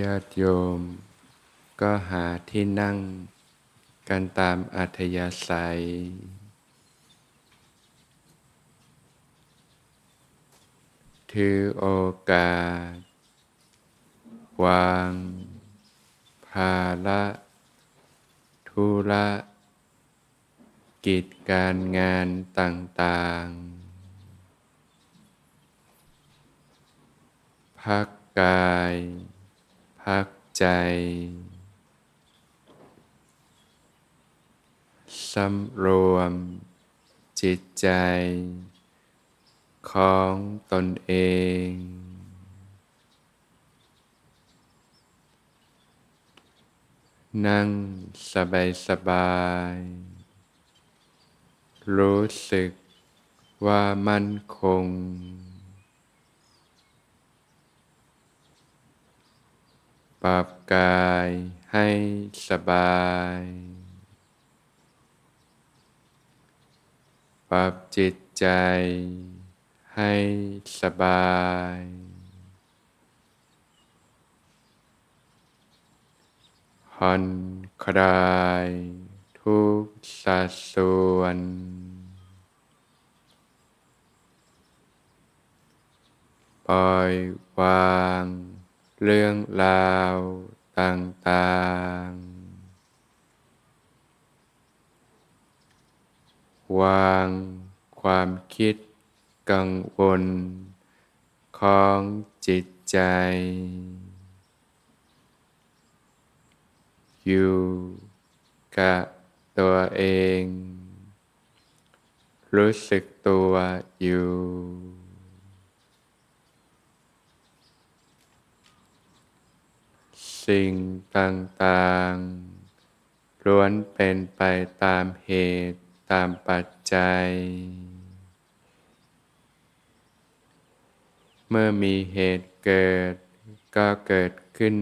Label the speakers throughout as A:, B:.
A: ญาติโยม ก็หาที่นั่งกันตามอัธยาศัย ถือโอกาส วาง ภาระธุระกิจการงานต่างๆ พักกาย พักใจ สำรวม จิตใจ ของตนเอง นั่งสบายสบาย รู้สึกว่ามั่นคง ปรับกายให้สบาย ปรับจิตใจให้สบาย ผ่อนคลายทุกสัดส่วนปล่อยวาง เรื่องราวต่างๆ วางความคิดกังวล ของจิตใจ อยู่กับตัวเอง รู้สึกตัวอยู่ สิ่งต่างๆ ล้วนเป็นไปตามเหตุตามปัจจัย เมื่อมีเหตุเกิดก็เกิดขึ้น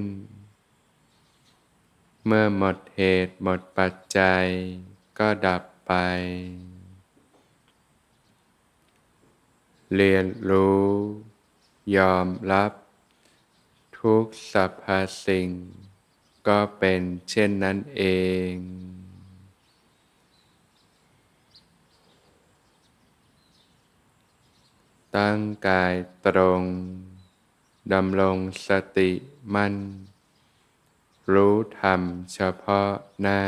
A: เมื่อหมดเหตุหมดปัจจัย ก็ดับไป เรียนรู้ ยอมรับ ทุกสรรพสิ่ง ก็เป็นเช่นนั้นเอง ตั้งกายตรงดำรงสติมั่น รู้ธรรมเฉพาะหน้า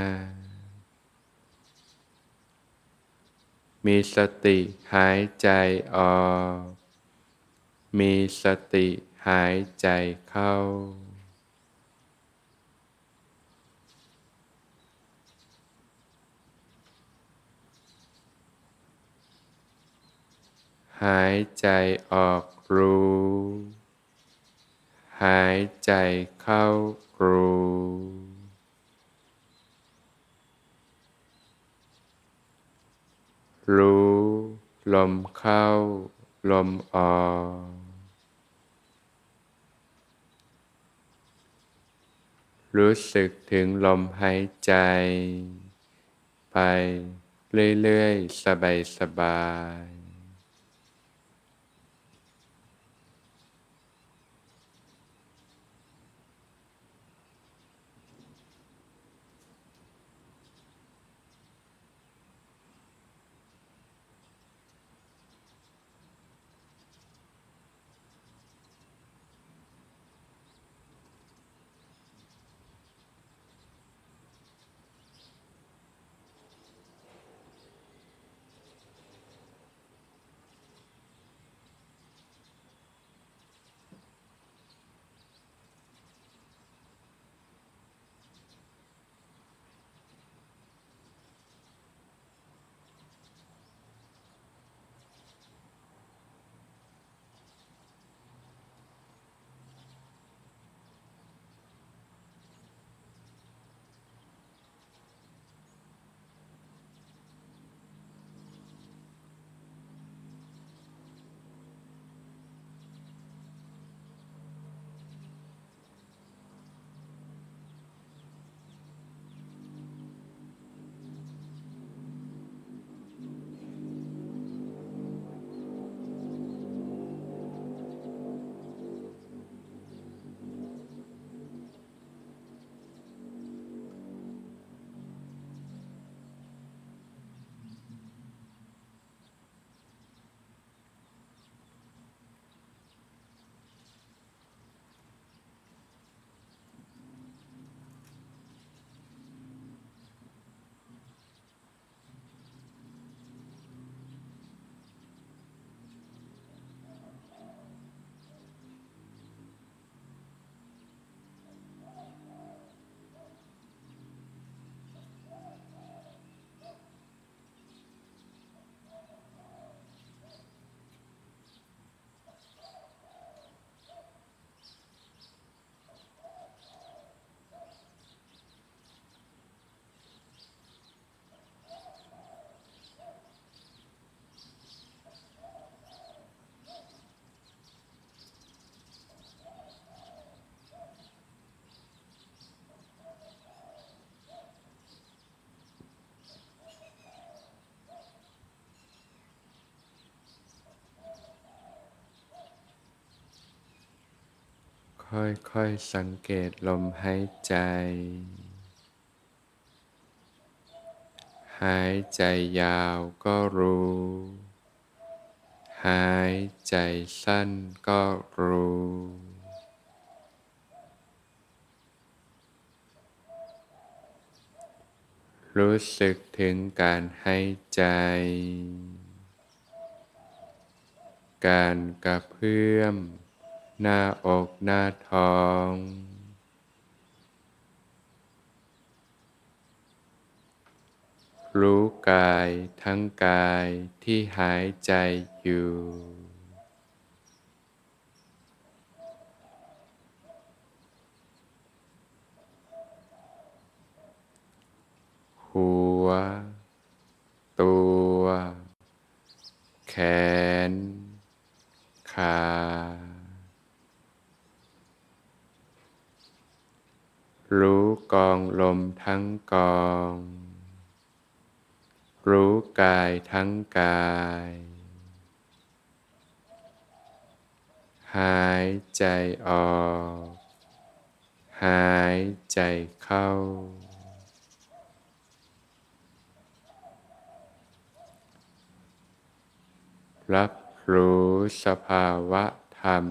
A: มีสติหายใจออก มีสติ หายใจเข้า หายใจออกรู้ หายใจเข้ารู้ รู้ ลมเข้า ลมออก รู้สึกถึงลมหายใจ ไปเรื่อยๆ สบายๆ ค่อยๆ สังเกตลมหายใจ หายใจยาวก็รู้ หายใจสั้นก็รู้ รู้สึกถึงการหายใจ การกระเพื่อม หน้าอกหน้าท้อง รู้กายทั้งกายที่หายใจอยู่ หัว ตัว แขน ขา รู้กองลมทั้งกอง รู้กายทั้งกาย หายใจออก หายใจเข้า รับรู้สภาวะธรรม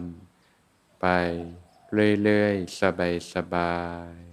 A: ไปเรื่อย ๆ สบาย ๆ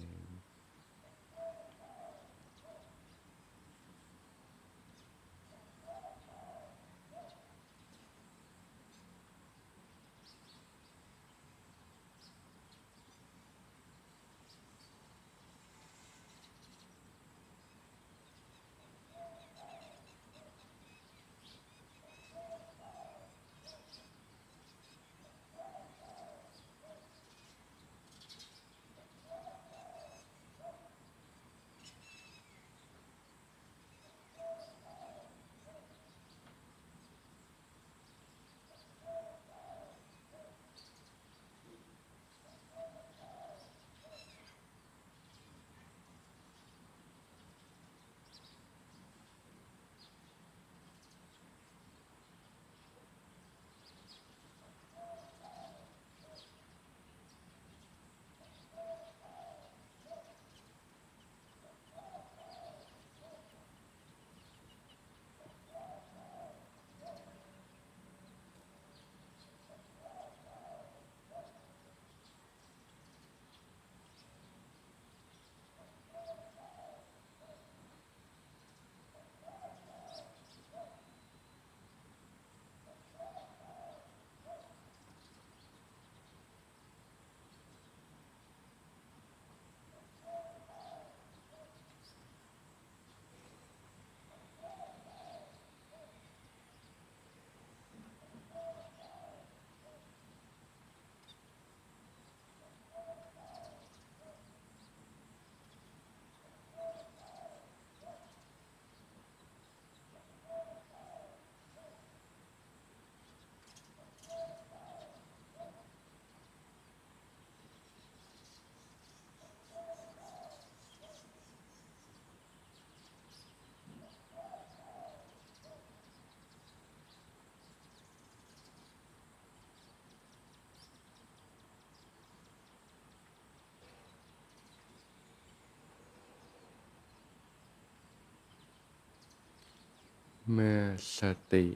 A: เมื่อสติ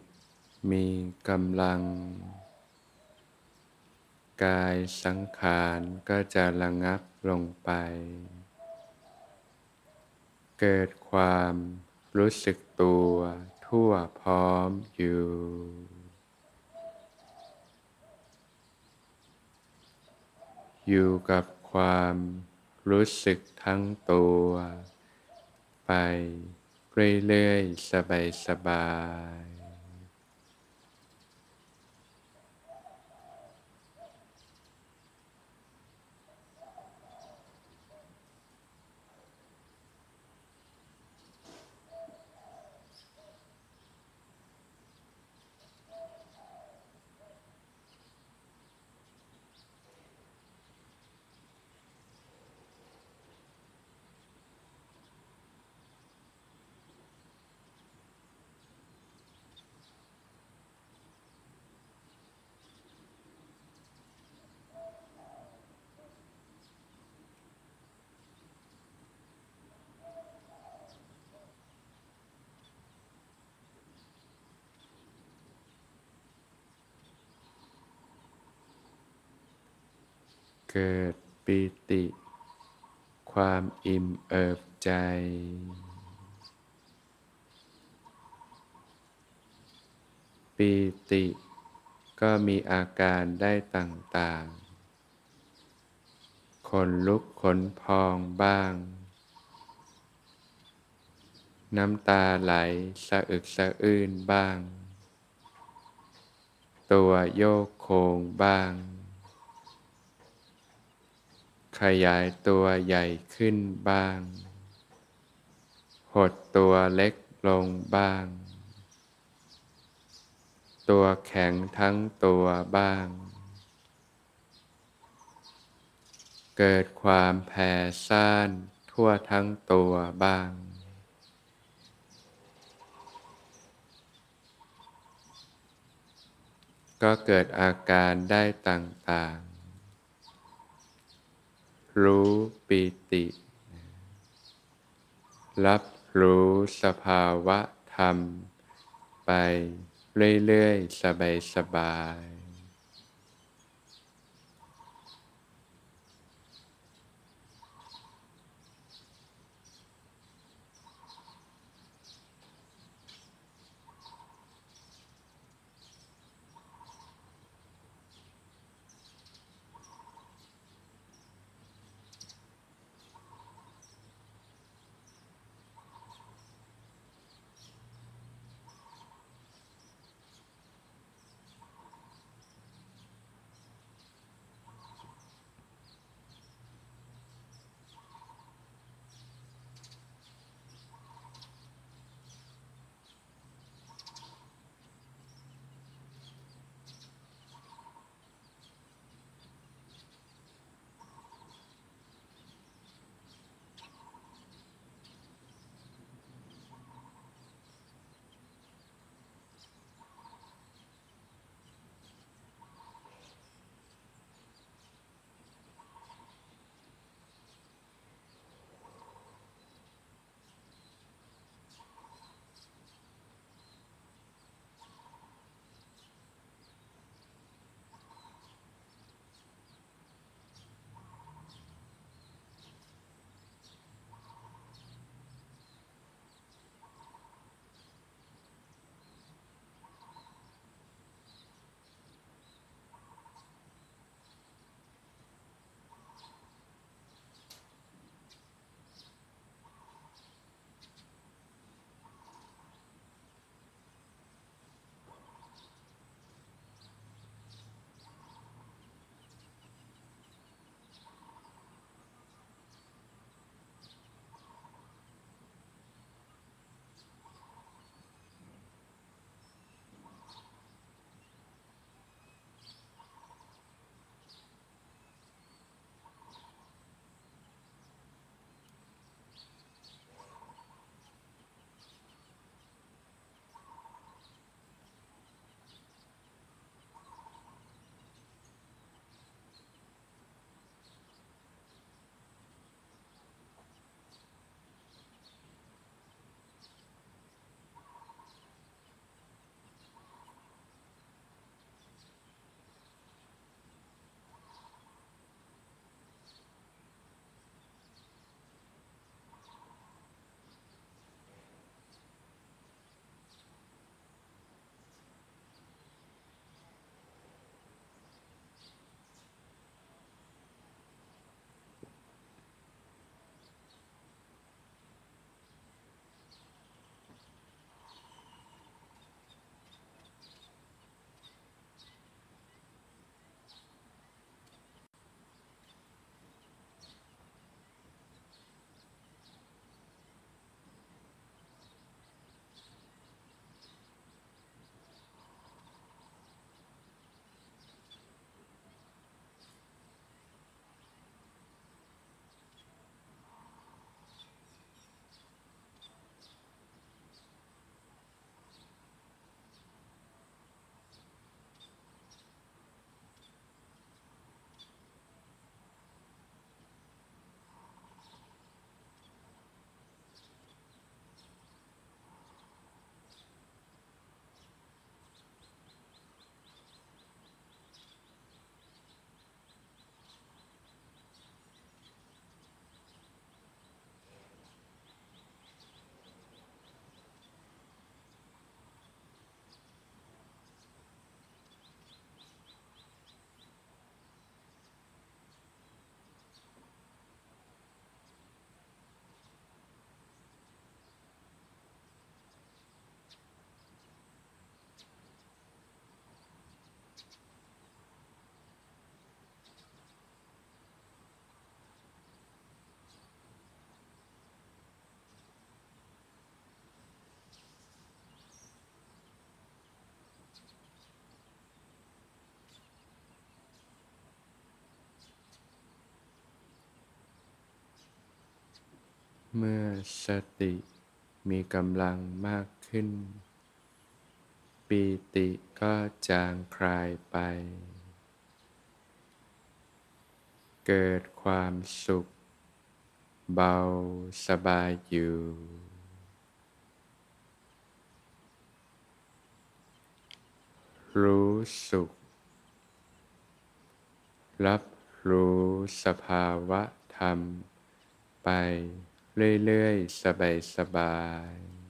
A: มีกำลัง กายสังขารก็จะระงับลงไป เกิดความรู้สึกตัวทั่วพร้อมอยู่ อยู่กับความรู้สึกทั้งตัวไป เรื่อยๆ สบายๆ เกิดปิติ ความอิ่มเอิบใจปีติ ก็มีอาการได้ต่างๆ ขนลุกขนพองบ้าง น้ำตาไหลสะอึกสะอื้นบ้าง ตัวโยกโคงบ้าง ขยายตัวใหญ่ขึ้นบ้าง หดตัวเล็กลงบ้าง ตัวแข็งทั้งตัวบ้าง เกิดความแผ่ซ่านทั่วทั้งตัวบ้างก็เกิดอาการได้ต่าง รู้ปิติ รับรู้สภาวะธรรม ไปเรื่อย ๆ สบาย ๆ เมื่อสติมีกำลังมากขึ้น ปีติก็จางคลายไป เกิดความสุข เบาสบายอยู่ รู้สุข รับรู้สภาวะธรรมไป เรื่อยๆ สบายๆ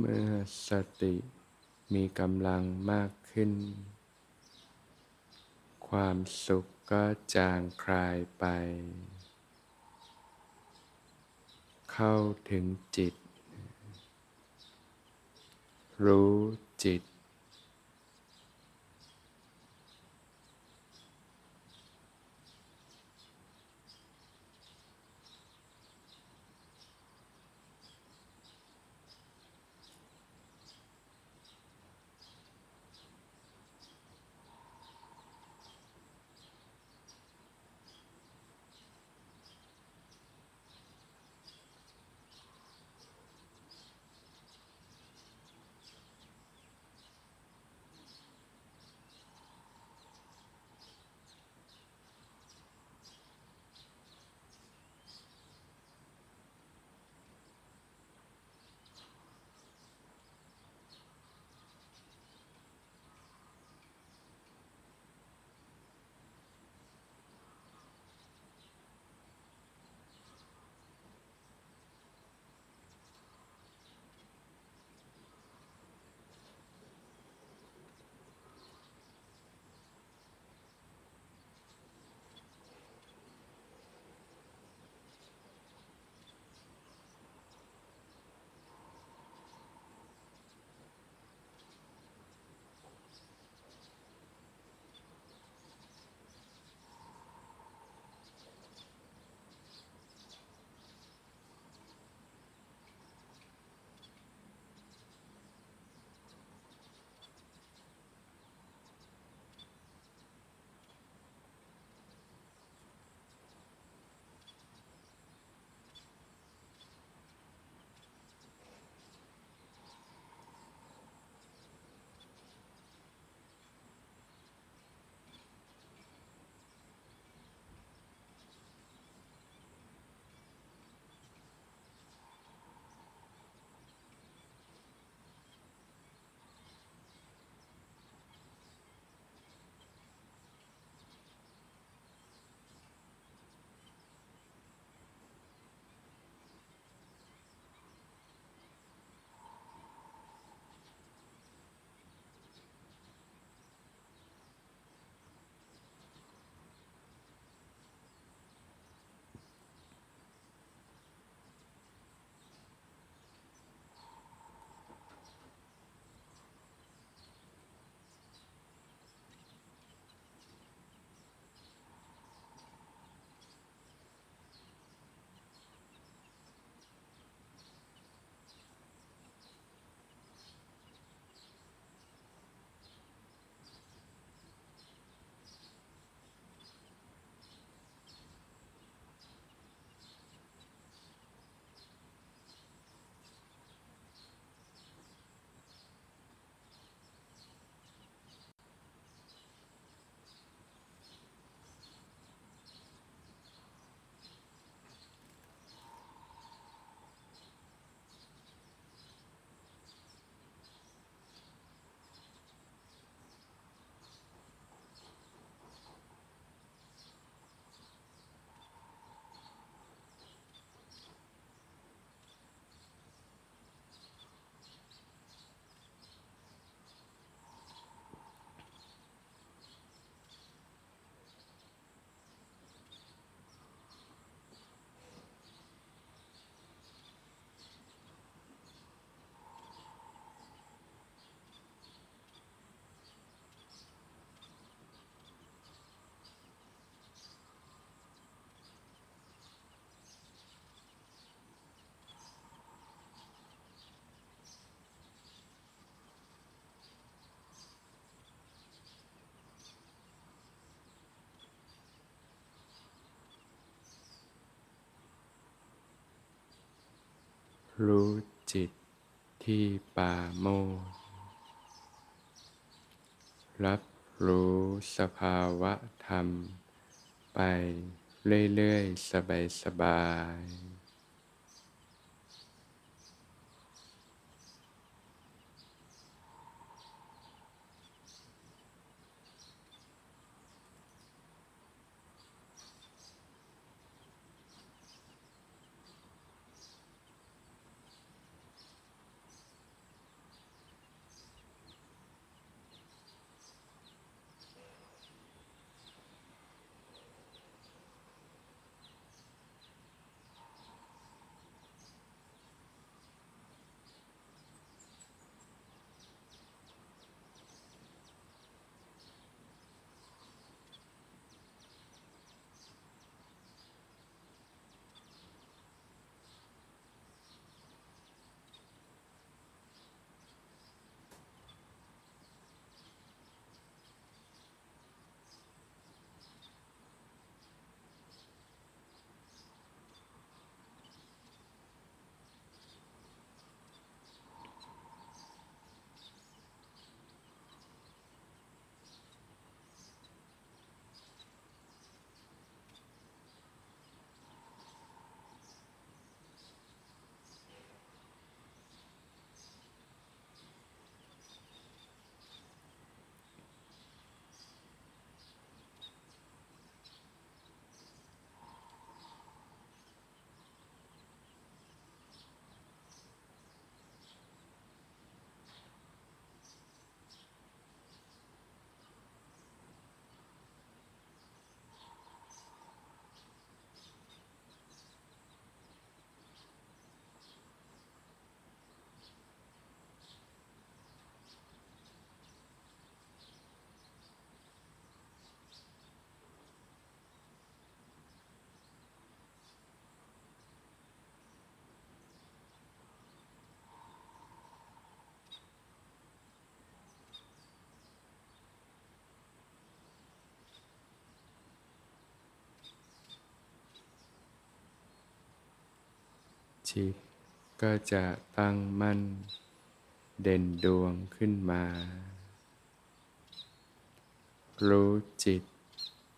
A: เมื่อสติมีกำลังมากขึ้น ความสุขก็จางคลายไป เข้าถึงจิต รู้จิต รู้จิตที่ปาโมรับรู้สภาวะธรรม ไปเรื่อย ๆ สบาย ๆ จิต ก็จะตั้งมั่น เด่นดวงขึ้นมา รู้จิต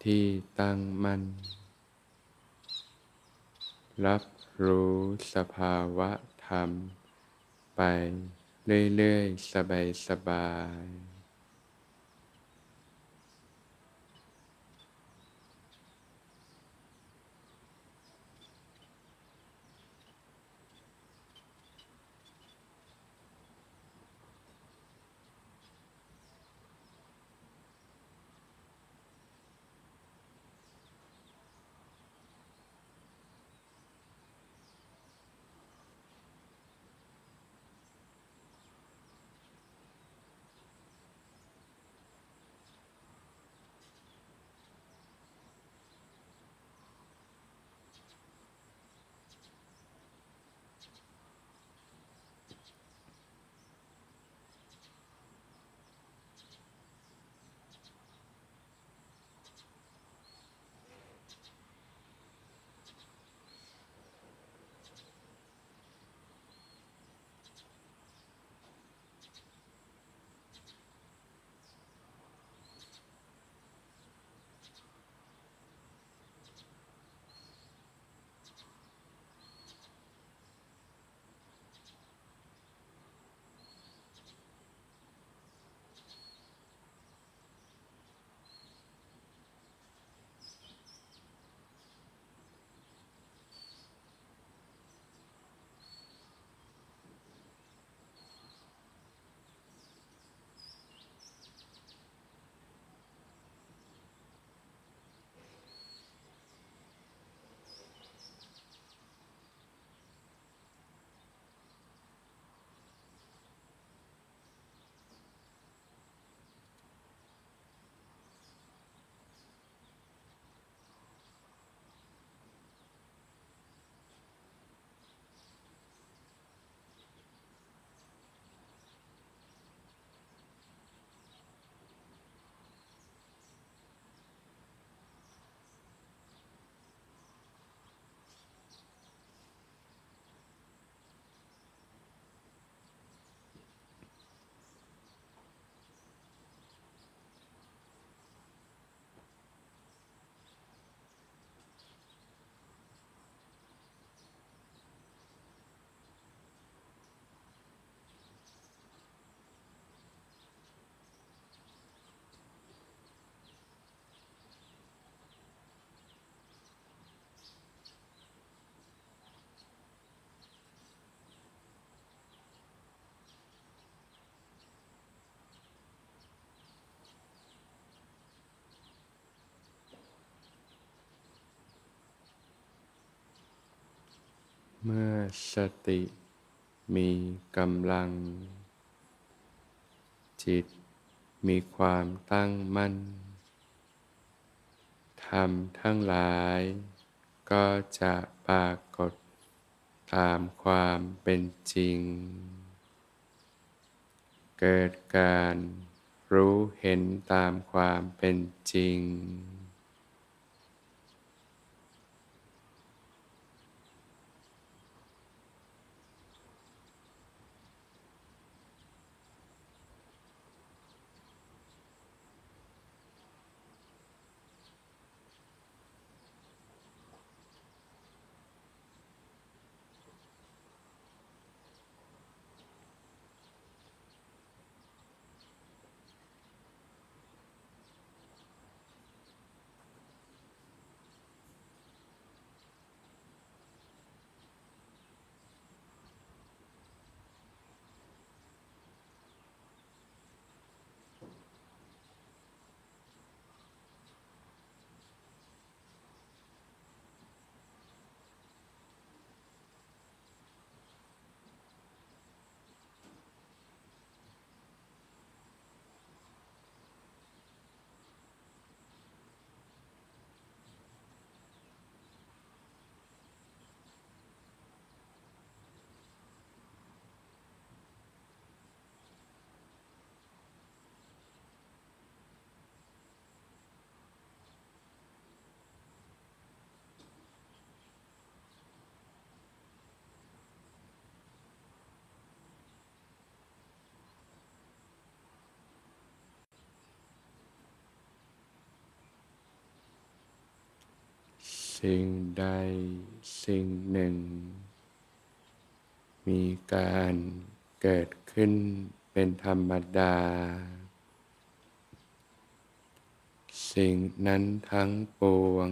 A: ที่ตั้งมั่น รับรู้สภาวะธรรม ไปเรื่อย ๆ สบาย ๆ เมื่อสติมีกำลัง จิตมีความตั้งมั่นธรรมทั้งหลาย ก็จะปรากฏตามความเป็นจริง เกิดการรู้เห็นตามความเป็นจริง สิ่งใดสิ่งหนึ่ง มีการเกิดขึ้นเป็นธรรมดา สิ่งนั้นทั้งปวง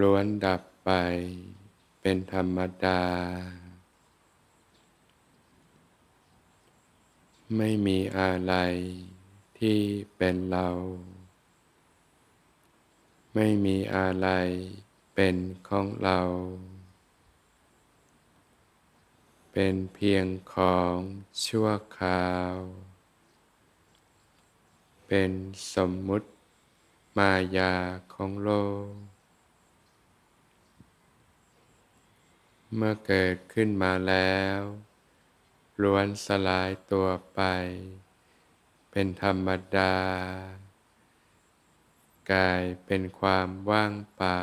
A: ล้วนดับไปเป็นธรรมดา ไม่มีอะไรที่เป็นเรา ไม่มีอะไรเป็นของเรา เป็นเพียงของชั่วคราว เป็นสมมุติมายาของโลก เมื่อเกิดขึ้นมาแล้วล้วนสลายตัวไป เป็นธรรมดา กลายเป็นความว่างเปล่า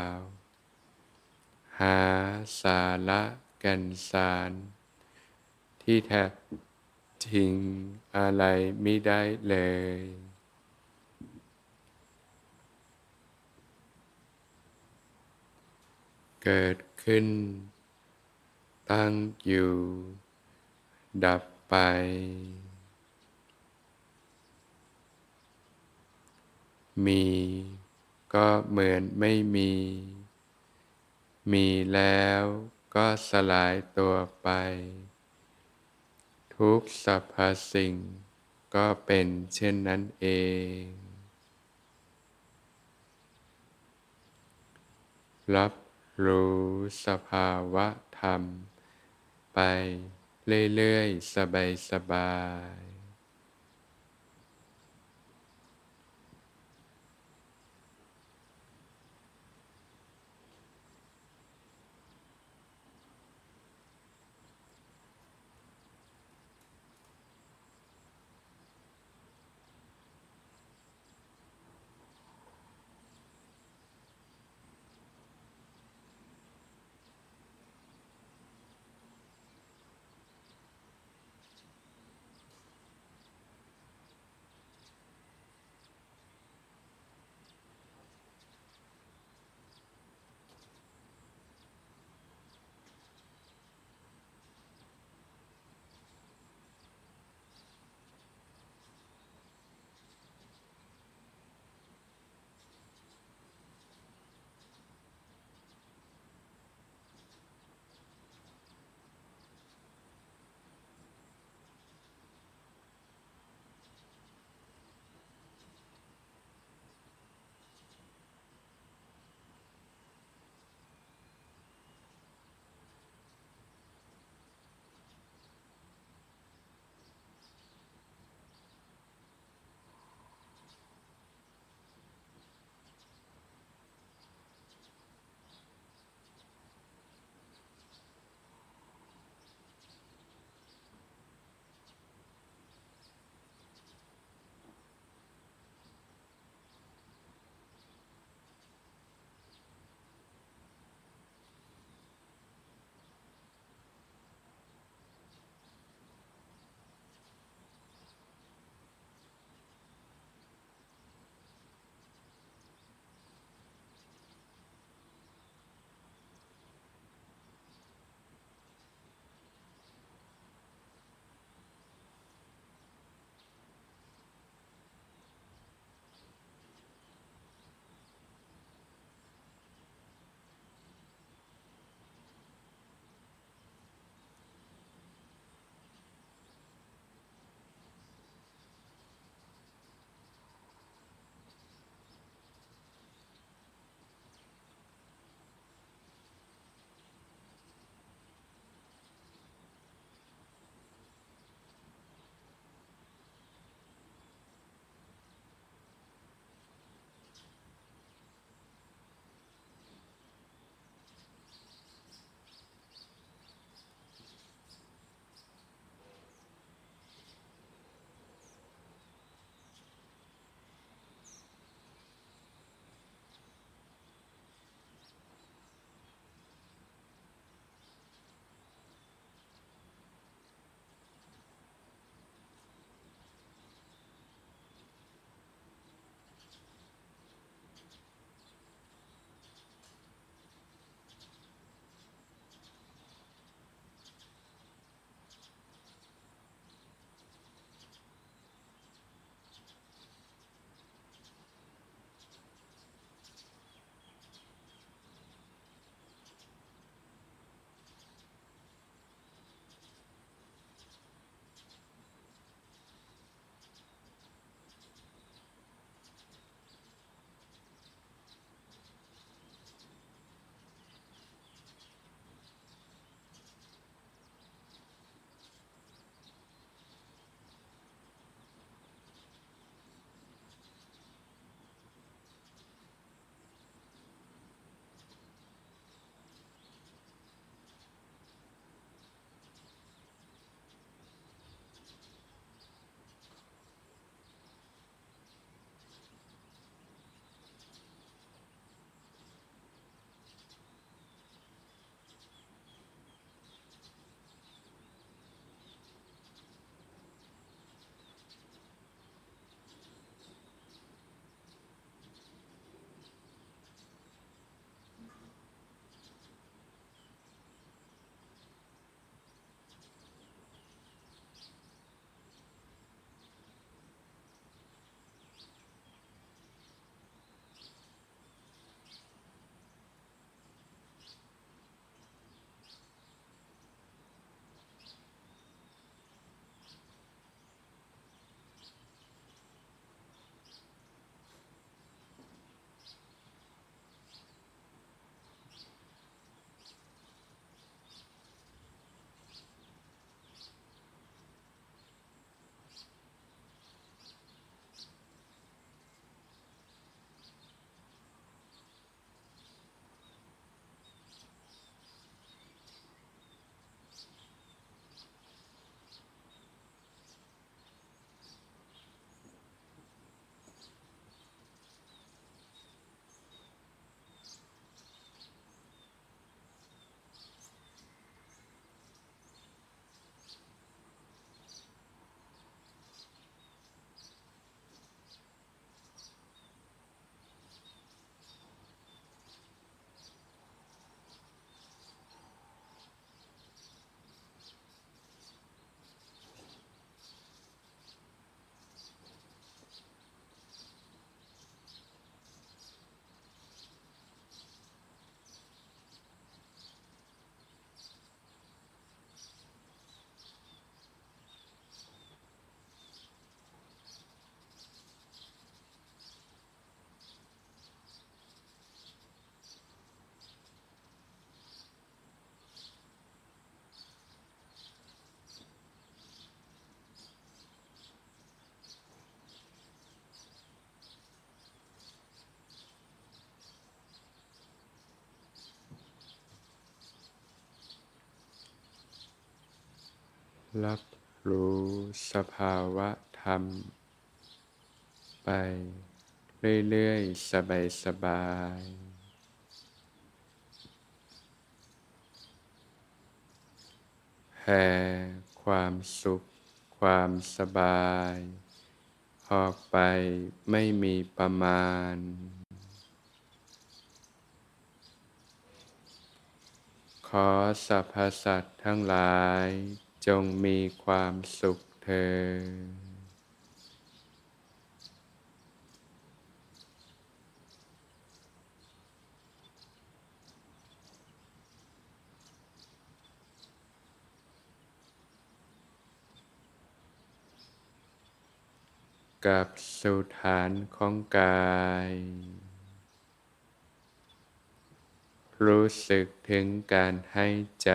A: หาสาระกันสาร ที่แท้จริงอะไรไม่ได้เลย เกิดขึ้น ตั้งอยู่ ดับไป มีก็เหมือนไม่มี มีแล้วก็สลายตัวไป ทุกสรรพสิ่งก็เป็นเช่นนั้นเอง รับรู้สภาวะธรรม ไปเรื่อยๆ สบายๆ รับรู้สภาวะธรรม ไปเรื่อยๆ สบายๆแผ่ความสุข ความสบาย ออกไปไม่มีประมาณขอสรรพสัตว์ทั้งหลาย จงมีความสุขเถิดกับสุฐานของกาย รู้สึกถึงการให้ใจ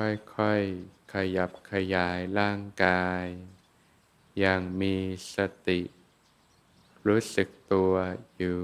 A: ค่อยๆ ขยับขยายร่างกาย อย่างมีสติ รู้สึกตัวอยู่